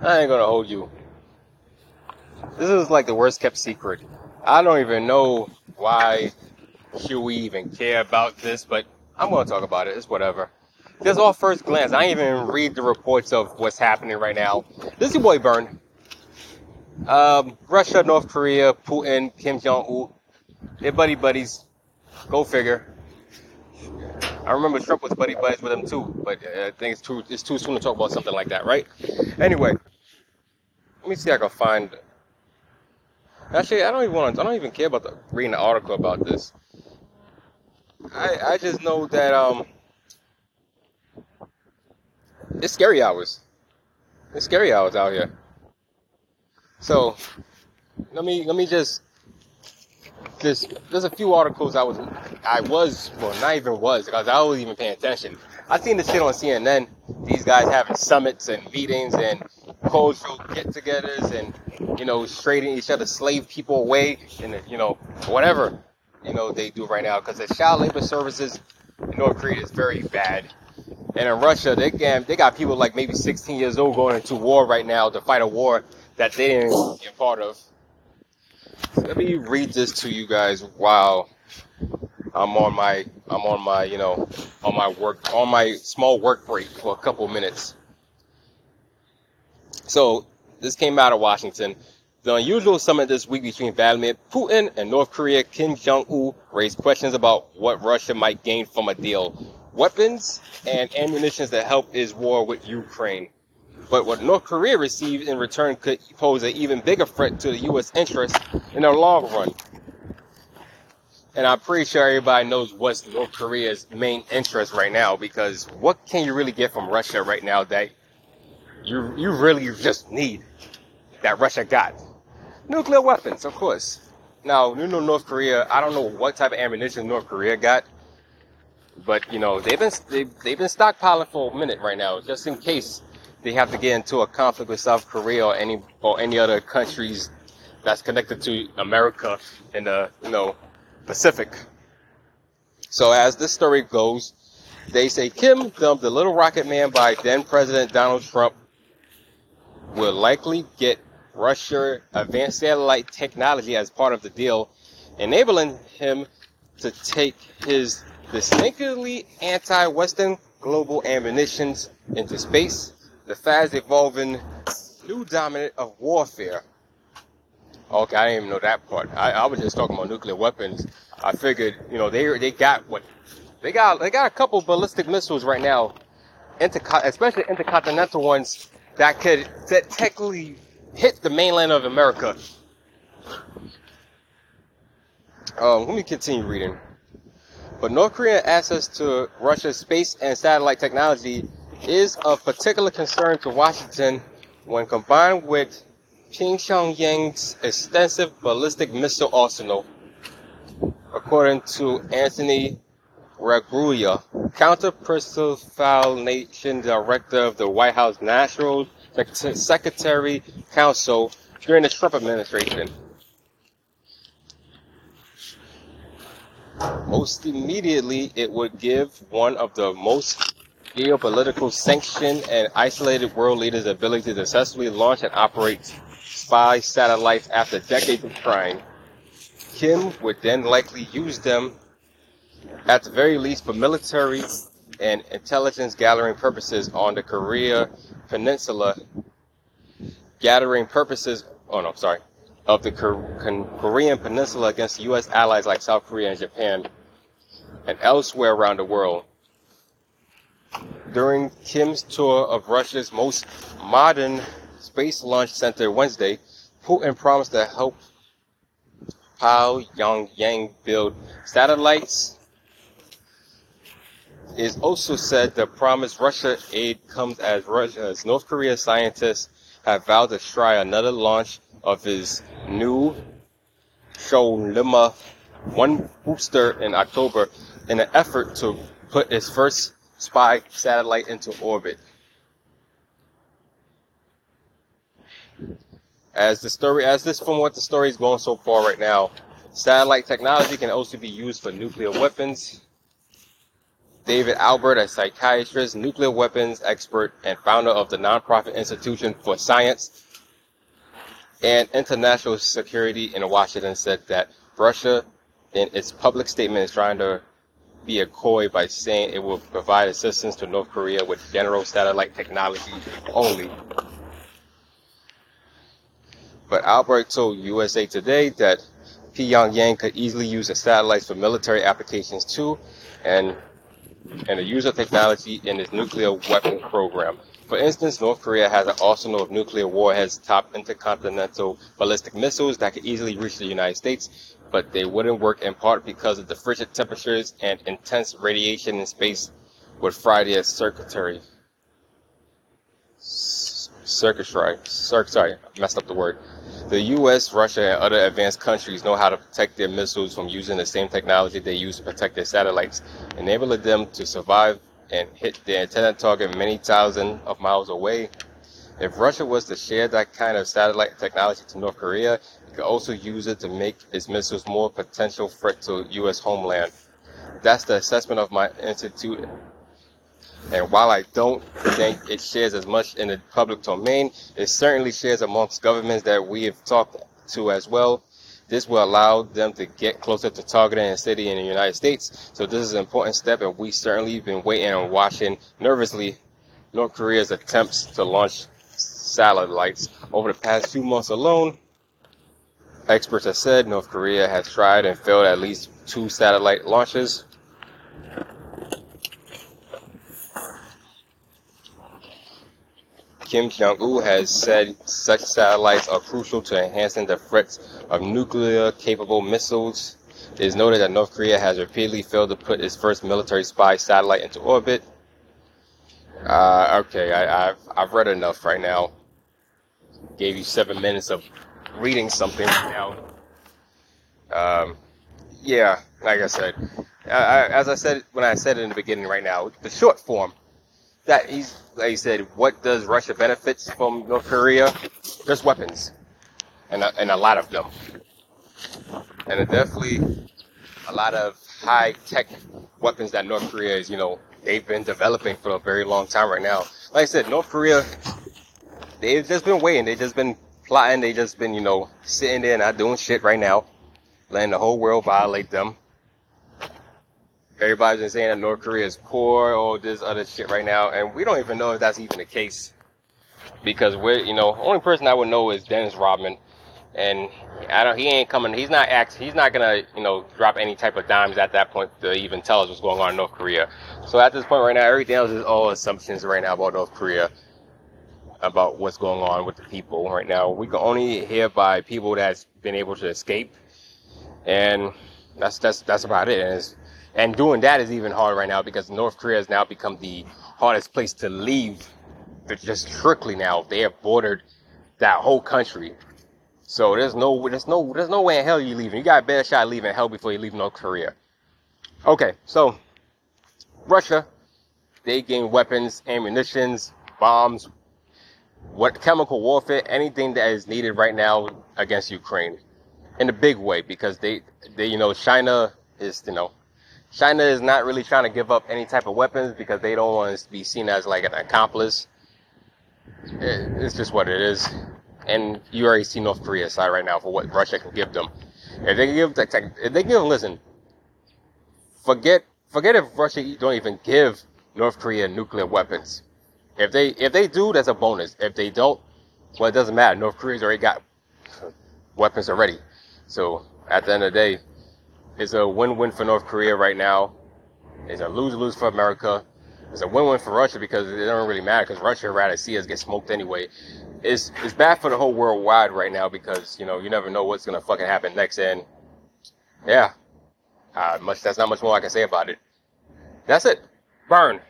I ain't gonna hold you. This is like the worst kept secret. I don't even know why should we even care about this, but I'm gonna talk about it. It's whatever. Just all first glance, I ain't even read the reports of what's happening right now. This is your boy Burn. Um, Russia, North Korea, Putin, Kim Jong Un, they're buddy buddies. Go figure. I remember Trump was buddy buddies with him too, but I think it's too it's too soon to talk about something like that, right? Anyway, let me see if I can find. Actually, I don't even want. To, I don't even care about the, reading the article about this. I I just know that um, it's scary hours. It's scary hours out here. So let me let me just there's there's a few articles I was I was well not even was because I wasn't even paying attention. I seen this shit on CNN. These guys having summits and meetings and cultural get-togethers and you know trading each other slave people away and you know whatever you know they do right now because the child labor services in North Korea is very bad. And in Russia, they can, they got people like maybe 16 years old going into war right now to fight a war that they didn't get part of. Let me read this to you guys while I'm on my I'm on my you know on my work on my small work break for a couple minutes. So this came out of Washington. The unusual summit this week between Vladimir Putin and North Korea Kim Jong Un raised questions about what Russia might gain from a deal, weapons and ammunition that help its war with Ukraine. But what North Korea received in return could pose an even bigger threat to the U.S. interest in the long run. And I'm pretty sure everybody knows what's North Korea's main interest right now because what can you really get from Russia right now that you you really just need that Russia got? Nuclear weapons, of course. Now, you know North Korea, I don't know what type of ammunition North Korea got, but you know, they've been they've, they've been stockpiling for a minute right now just in case they have to get into a conflict with South Korea or any or any other countries that's connected to America in the you know Pacific. So as this story goes, they say Kim dumped the Little Rocket Man by then President Donald Trump will likely get Russia advanced satellite technology as part of the deal, enabling him to take his distinctly anti-Western global ammunitions into space the fast evolving new dominant of warfare. Okay, I didn't even know that part. I, I was just talking about nuclear weapons. I figured, you know, they they got what they got. They got a couple ballistic missiles right now, interco- especially intercontinental ones that could that technically hit the mainland of America. Um, let me continue reading. But North Korean access to Russia's space and satellite technology is of particular concern to Washington when combined with Pyongyang's extensive ballistic missile arsenal, according to Anthony Raguya, counter-personnel director of the White House National Secretary Council during the Trump administration. Most immediately, it would give one of the most geopolitical sanction and isolated world leaders' ability to successfully launch and operate spy satellites after decades of trying. Kim would then likely use them at the very least for military and intelligence gathering purposes on the Korea Peninsula, gathering purposes, oh no, sorry, of the Korean Peninsula against U.S. allies like South Korea and Japan, and elsewhere around the world. During Kim's tour of Russia's most modern space launch center Wednesday, Putin promised to help Pyongyang build satellites. It is also said the promised Russia aid comes as Russia's North Korea scientists have vowed to try another launch of his new Chollima 1 booster in October in an effort to put its first spy satellite into orbit. As the story, as this from what the story is going so far right now, satellite technology can also be used for nuclear weapons. David Albert, a psychiatrist, nuclear weapons expert, and founder of the nonprofit Institution for Science and International Security in Washington, said that Russia, in its public statement, is trying to be a coy by saying it will provide assistance to North Korea with general satellite technology only. But Albert told USA Today that Pyongyang could easily use the satellites for military applications too, and and the use of technology in its nuclear weapon program. For instance, North Korea has an arsenal of nuclear warheads, top intercontinental ballistic missiles that could easily reach the United States, but they wouldn't work in part because of the frigid temperatures and intense radiation in space would fry their circuitry. Circuitry. Circ- sorry, I messed up the word. The US, Russia, and other advanced countries know how to protect their missiles from using the same technology they use to protect their satellites, enabling them to survive and hit their intended target many thousands of miles away. If Russia was to share that kind of satellite technology to North Korea, could also use it to make its missiles more potential threat to U.S. homeland. That's the assessment of my institute. And while I don't think it shares as much in the public domain, it certainly shares amongst governments that we have talked to as well. This will allow them to get closer to targeting a city in the United States. So this is an important step, and we certainly have been waiting and watching nervously North Korea's attempts to launch satellites. Over the past few months alone, experts have said North Korea has tried and failed at least two satellite launches. Kim Jong un has said such satellites are crucial to enhancing the threats of nuclear capable missiles. It is noted that North Korea has repeatedly failed to put its first military spy satellite into orbit. Uh, okay, I, have I've read enough right now. Gave you seven minutes of reading something right now. Um, yeah, like I said, I, as I said when I said it in the beginning, right now, the short form that he's like you said, what does Russia benefits from North Korea? Just weapons, and a, and a lot of them, and definitely a lot of high tech weapons that North Korea is, you know, they've been developing for a very long time right now. Like I said, North Korea, they've just been waiting. They've just been plotting. They just been, you know, sitting there not doing shit right now, letting the whole world violate them. Everybody's been saying that North Korea is poor, all this other shit right now, and we don't even know if that's even the case. Because we're, you know, only person I would know is Dennis Rodman, and I don't, he ain't coming, he's not act, he's not gonna, you know, drop any type of dimes at that point to even tell us what's going on in North Korea. So at this point right now, everything else is all assumptions right now about North Korea, about what's going on with the people right now. We can only hear by people that's been able to escape, and that's that's that's about it. And and doing that is even hard right now because North Korea has now become the hardest place to leave. They're Just strictly now, they have bordered that whole country. So there's no, there's no, there's no way in hell you leaving. You got a better shot leaving hell before you leave North Korea. Okay, so Russia, they gain weapons, ammunitions, bombs, what chemical warfare, anything that is needed right now against Ukraine, in a big way because they, they, you know, China is, you know, China is not really trying to give up any type of weapons because they don't want to be seen as like an accomplice. It's just what it is. And you already see North Korea's side right now for what Russia can give them. If they give, if they give, listen, forget, forget if Russia don't even give North Korea nuclear weapons. If they, if they do, that's a bonus. If they don't, well, it doesn't matter. North Korea's already got weapons already. So at the end of the day, it's a win-win for North Korea right now. It's a lose-lose for America. It's a win-win for Russia because it don't really matter because Russia would rather see us get smoked anyway. It's it's bad for the whole world wide right now because you know you never know what's gonna fucking happen next. And yeah, uh, much that's not much more I can say about it. That's it. Burn.